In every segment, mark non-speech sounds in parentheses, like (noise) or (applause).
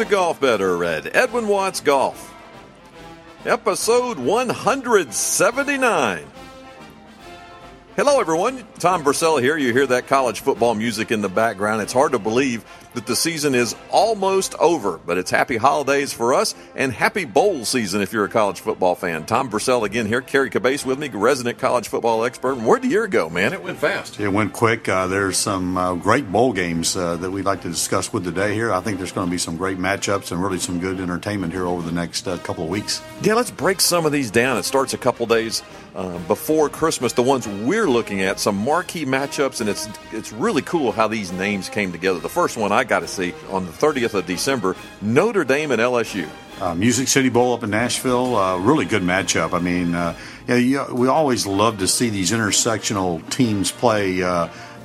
to Golf Better at Edwin Watts Golf. Episode 179. Hello, everyone. Tom Brissell here. You hear that college football music in the background. It's hard to believe that the season is almost over, but it's happy holidays for us and happy bowl season if you're a college football fan. Tom Brissell again here. Kerry Cabase with me, resident college football expert. And where'd the year go, man? It went fast. It went quick. Uh, there's some uh, great bowl games uh, that we'd like to discuss with today here. I think there's going to be some great matchups and really some good entertainment here over the next uh, couple of weeks. Yeah, let's break some of these down. It starts a couple days uh, before Christmas. The ones we're looking at, some marquee matchups, and it's it's really cool how these names came together. The first one I got to see on the 30th of December, Notre Dame and LSU. Uh, Music City Bowl up in Nashville, uh, really good matchup. I mean, uh, yeah, you, we always love to see these intersectional teams play.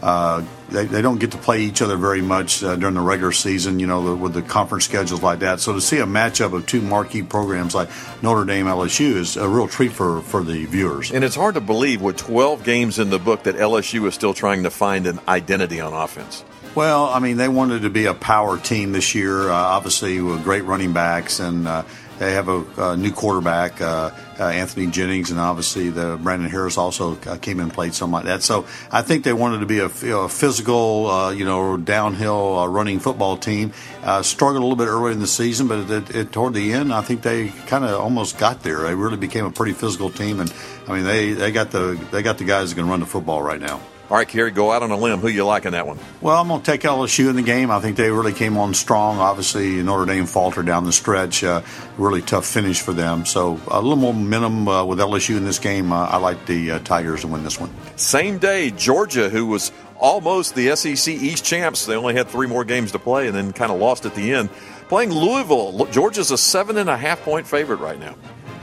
Uh, they, they, don't get to play each other very much uh, during the regular season, you know, the, with the conference schedules like that. So to see a matchup of two marquee programs like Notre Dame LSU is a real treat for, for the viewers. And it's hard to believe with 12 games in the book that LSU is still trying to find an identity on offense. Well, I mean, they wanted to be a power team this year, uh, obviously with great running backs, and uh, they have a, a new quarterback, uh, uh Anthony Jennings, and obviously the Brandon Harris also uh, came and played something like that. So I think they wanted to be a, a physical, uh, you know, downhill running football team. struggled a little bit early in the season, but it, it, toward the end, I think they kind of almost got there. They really became a pretty physical team, and I mean, they, they got the they got the guys that can run the football right now. All right, Kerry, go out on a limb. Who you like in that one? Well, I'm going to take LSU in the game. I think they really came on strong. Obviously, Notre Dame faltered down the stretch. Uh, really tough finish for them. So a little more momentum uh, with LSU in this game. Uh, I like the uh, Tigers to win this one. Same day, Georgia, who was almost the SEC East champs. They only had three more games to play and then kind of lost at the end. Playing Louisville. Georgia's a seven and a half point favorite right now.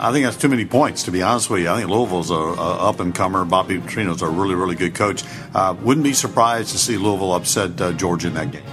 I think that's too many points, to be honest with you. I think Louisville's a, a up and comer. Bobby Petrino's a really, really good coach. Uh, wouldn't be surprised to see Louisville upset uh, Georgia in that game.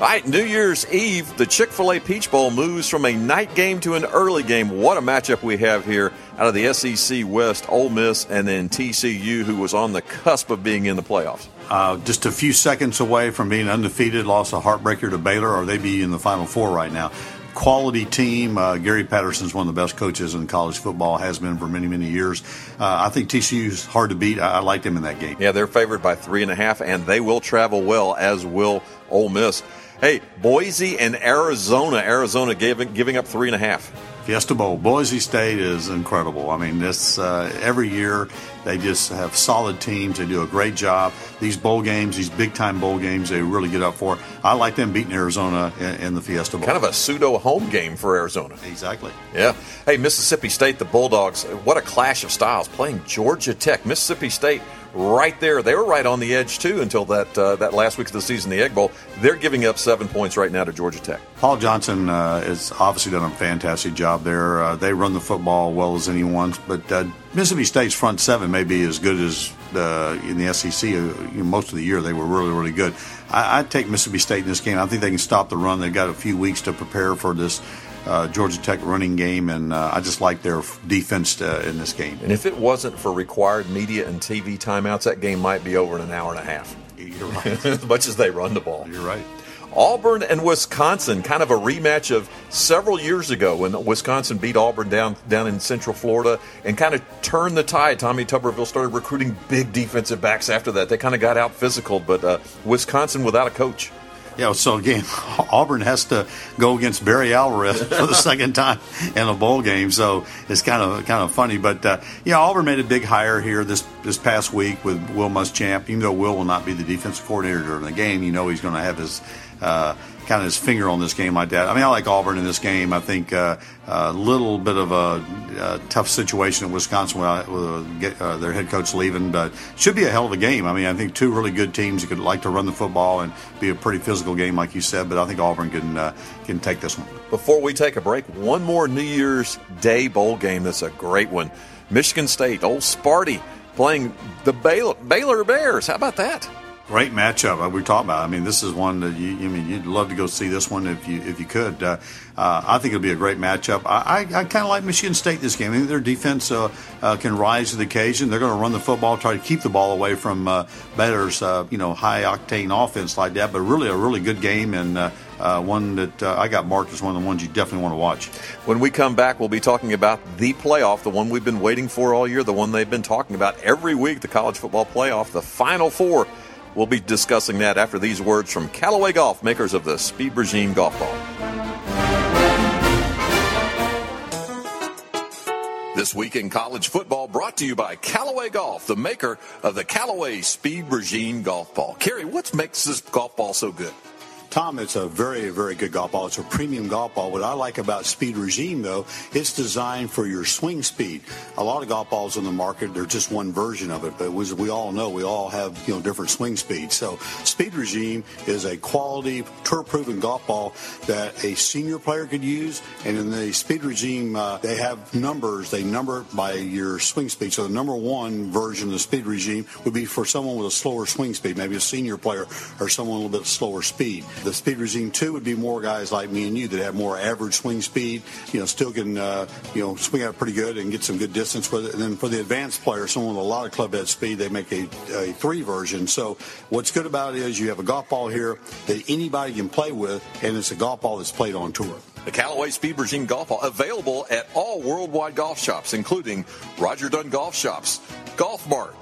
All right, New Year's Eve, the Chick fil A Peach Bowl moves from a night game to an early game. What a matchup we have here out of the SEC West, Ole Miss, and then TCU, who was on the cusp of being in the playoffs. Uh, just a few seconds away from being undefeated, lost a heartbreaker to Baylor, or they be in the Final Four right now quality team. Uh, Gary Patterson's one of the best coaches in college football, has been for many, many years. Uh, I think TCU's hard to beat. I, I like them in that game. Yeah, they're favored by three and a half, and they will travel well, as will Ole Miss. Hey, Boise and Arizona. Arizona giving, giving up three and a half. Fiesta Bowl. Boise State is incredible. I mean, this uh, every year they just have solid teams. They do a great job. These bowl games, these big time bowl games, they really get up for. I like them beating Arizona in, in the Fiesta Bowl. Kind of a pseudo home game for Arizona. Exactly. Yeah. Hey, Mississippi State, the Bulldogs. What a clash of styles playing Georgia Tech. Mississippi State right there. They were right on the edge too until that uh, that last week of the season, the Egg Bowl. They're giving up seven points right now to Georgia Tech. Paul Johnson uh, has obviously done a fantastic job there. Uh, they run the football well as anyone, but uh, Mississippi State's front seven may be as good as uh, in the SEC. Uh, most of the year they were really really good. I, I'd take Mississippi State in this game. I think they can stop the run. They've got a few weeks to prepare for this uh, Georgia Tech running game, and uh, I just like their defense uh, in this game. And if it wasn't for required media and TV timeouts, that game might be over in an hour and a half. You're right. (laughs) as much as they run the ball. You're right. Auburn and Wisconsin, kind of a rematch of several years ago when Wisconsin beat Auburn down down in Central Florida and kind of turned the tide. Tommy Tuberville started recruiting big defensive backs after that. They kind of got out physical, but uh, Wisconsin without a coach. Yeah, so again, (laughs) Auburn has to go against Barry Alvarez (laughs) for the second time in a bowl game. So it's kind of kind of funny, but uh, yeah, Auburn made a big hire here this this past week with Will Muschamp. Even though Will will not be the defensive coordinator during the game, you know he's going to have his uh, kind of his finger on this game like that. I mean, I like Auburn in this game. I think uh, a little bit of a, a tough situation in Wisconsin with, with uh, their head coach leaving, but should be a hell of a game. I mean, I think two really good teams that could like to run the football and be a pretty physical game, like you said. But I think Auburn can uh, can take this one. Before we take a break, one more New Year's Day bowl game. That's a great one. Michigan State, Old Sparty playing the Baylor, Baylor Bears. How about that? Great matchup. Uh, we talked about. It. I mean, this is one that you. I mean, you'd love to go see this one if you if you could. Uh, uh, I think it'll be a great matchup. I, I, I kind of like Michigan State this game. I think their defense uh, uh, can rise to the occasion. They're going to run the football, try to keep the ball away from uh, Baylor's you know high octane offense like that. But really, a really good game, and uh, one that uh, I got marked as one of the ones you definitely want to watch. When we come back, we'll be talking about the playoff, the one we've been waiting for all year, the one they've been talking about every week, the college football playoff, the Final Four. We'll be discussing that after these words from Callaway Golf, makers of the Speed Regime golf ball. This week in college football brought to you by Callaway Golf, the maker of the Callaway Speed Regime golf ball. Kerry, what makes this golf ball so good? Tom, it's a very, very good golf ball. It's a premium golf ball. What I like about Speed Regime, though, it's designed for your swing speed. A lot of golf balls on the market, they're just one version of it, but as we all know, we all have you know different swing speeds. So Speed Regime is a quality, tour-proven golf ball that a senior player could use. And in the Speed Regime, uh, they have numbers. They number by your swing speed. So the number one version of the Speed Regime would be for someone with a slower swing speed, maybe a senior player or someone a little bit slower speed. The speed regime two would be more guys like me and you that have more average swing speed, you know, still can, uh, you know, swing out pretty good and get some good distance with it. And then for the advanced player, someone with a lot of club head speed, they make a, a three version. So what's good about it is you have a golf ball here that anybody can play with, and it's a golf ball that's played on tour. The Callaway Speed Regime Golf Ball available at all worldwide golf shops, including Roger Dunn Golf Shops, Golf Mart,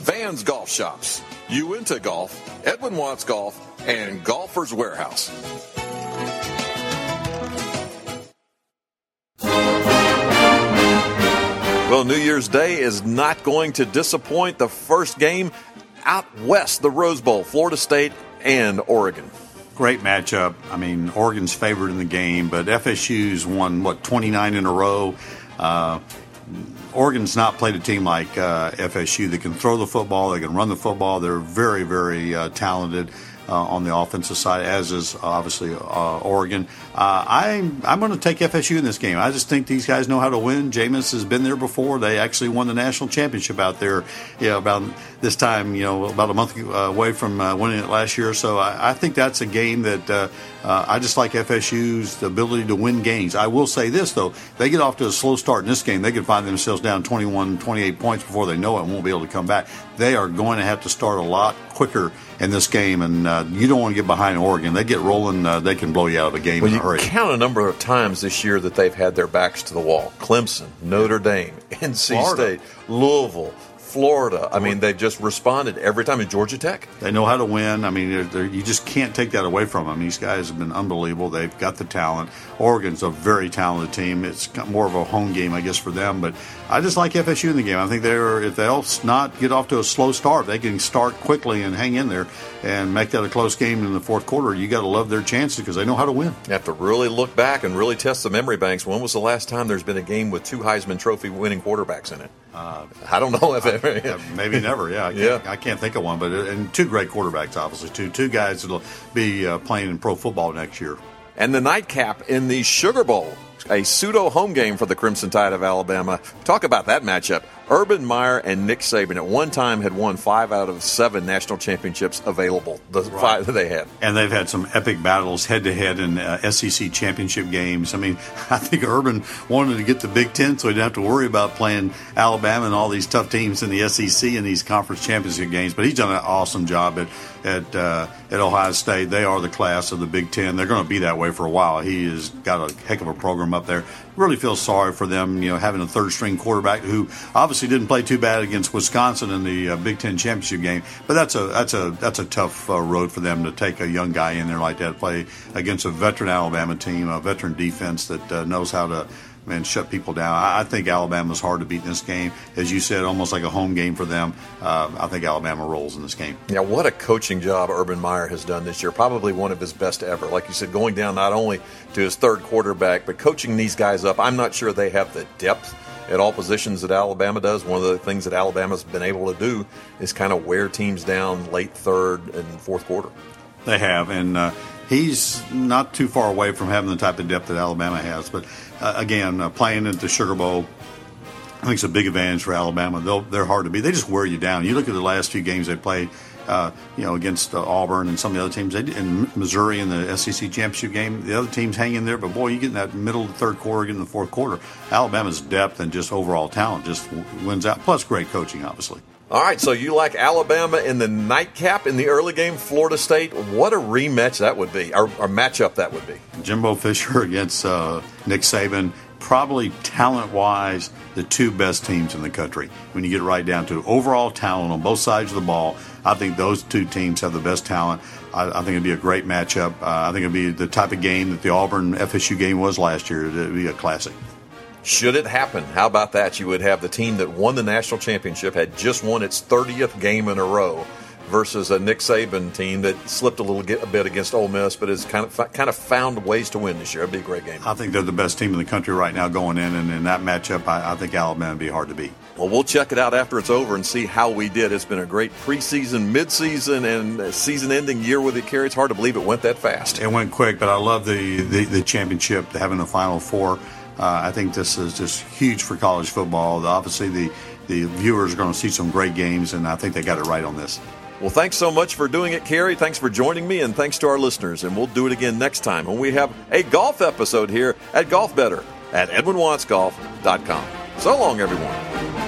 Vans Golf Shops, Uinta Golf, Edwin Watts Golf, and Golfers Warehouse. Well, New Year's Day is not going to disappoint. The first game out west, the Rose Bowl, Florida State and Oregon. Great matchup. I mean, Oregon's favored in the game, but FSU's won, what, 29 in a row. Uh, Oregon's not played a team like uh, FSU. They can throw the football, they can run the football. They're very, very uh, talented on the offensive side, as is obviously uh, Oregon. Uh, I'm I'm going to take FSU in this game. I just think these guys know how to win. Jameis has been there before. They actually won the national championship out there. You know, about this time, you know, about a month away from winning it last year. So I, I think that's a game that uh, I just like FSU's ability to win games. I will say this, though. They get off to a slow start in this game. They could find themselves down 21, 28 points before they know it and won't be able to come back. They are going to have to start a lot quicker in this game, and uh, you don't want to get behind Oregon. They get rolling, uh, they can blow you out of a game well, in a hurry. count a number of times this year that they've had their backs to the wall. Clemson, Notre Dame, NC Florida. State, Louisville, Florida. I mean, they've just responded every time. in Georgia Tech. They know how to win. I mean, they're, they're, you just can't take that away from them. These guys have been unbelievable. They've got the talent. Oregon's a very talented team. It's more of a home game, I guess, for them. But I just like FSU in the game. I think they're if they'll not get off to a slow start, they can start quickly and hang in there and make that a close game in the fourth quarter. You got to love their chances because they know how to win. You have to really look back and really test the memory banks. When was the last time there's been a game with two Heisman Trophy winning quarterbacks in it? Uh, I don't know if ever. maybe never. Yeah, I can't, yeah. I can't think of one. But and two great quarterbacks, obviously. Two two guys that'll be uh, playing in pro football next year. And the nightcap in the Sugar Bowl a pseudo home game for the Crimson Tide of Alabama. Talk about that matchup. Urban Meyer and Nick Saban at one time had won five out of seven national championships available, the right. five that they had. And they've had some epic battles head to head in uh, SEC championship games. I mean, (laughs) I think Urban wanted to get the Big Ten so he didn't have to worry about playing Alabama and all these tough teams in the SEC in these conference championship games. But he's done an awesome job at at uh, at Ohio State. They are the class of the Big Ten. They're going to be that way for a while. He has got a heck of a program up there. Really feel sorry for them, you know, having a third string quarterback who obviously didn't play too bad against Wisconsin in the uh, Big Ten championship game. But that's a that's a that's a tough uh, road for them to take a young guy in there like that, play against a veteran Alabama team, a veteran defense that uh, knows how to and shut people down. I, I think Alabama's hard to beat in this game. As you said, almost like a home game for them. Uh, I think Alabama rolls in this game. Yeah, what a coaching job Urban Meyer has done this year. Probably one of his best ever. Like you said, going down not only to his third quarterback, but coaching these guys up. I'm not sure they have the depth at all positions that Alabama does. One of the things that Alabama's been able to do is kind of wear teams down late third and fourth quarter. They have, and uh, he's not too far away from having the type of depth that Alabama has. But uh, again, uh, playing at the Sugar Bowl, I think it's a big advantage for Alabama. They'll, they're hard to beat. They just wear you down. You look at the last few games they played. Uh, you know, against uh, Auburn and some of the other teams, they, in Missouri in the SEC championship game, the other teams hang in there. But boy, you get in that middle of the third quarter, get in the fourth quarter. Alabama's depth and just overall talent just wins out. Plus, great coaching, obviously. All right, so you like Alabama in the nightcap in the early game, Florida State. What a rematch that would be, or, or matchup that would be. Jimbo Fisher (laughs) against uh, Nick Saban, probably talent wise, the two best teams in the country. When you get right down to overall talent on both sides of the ball, I think those two teams have the best talent. I, I think it'd be a great matchup. Uh, I think it'd be the type of game that the Auburn FSU game was last year. It'd be a classic. Should it happen, how about that? You would have the team that won the national championship had just won its 30th game in a row versus a Nick Saban team that slipped a little a bit against Ole Miss, but has kind of kind of found ways to win this year. It'd be a great game. I think they're the best team in the country right now going in, and in that matchup, I, I think Alabama would be hard to beat. Well, we'll check it out after it's over and see how we did. It's been a great preseason, midseason, and season-ending year with the Kerry, it's hard to believe it went that fast. It went quick, but I love the the, the championship, having the Final Four. Uh, I think this is just huge for college football. Obviously, the, the viewers are going to see some great games, and I think they got it right on this. Well, thanks so much for doing it, Kerry. Thanks for joining me, and thanks to our listeners. And we'll do it again next time when we have a golf episode here at Golf Better at EdwinWattsGolf.com. So long, everyone.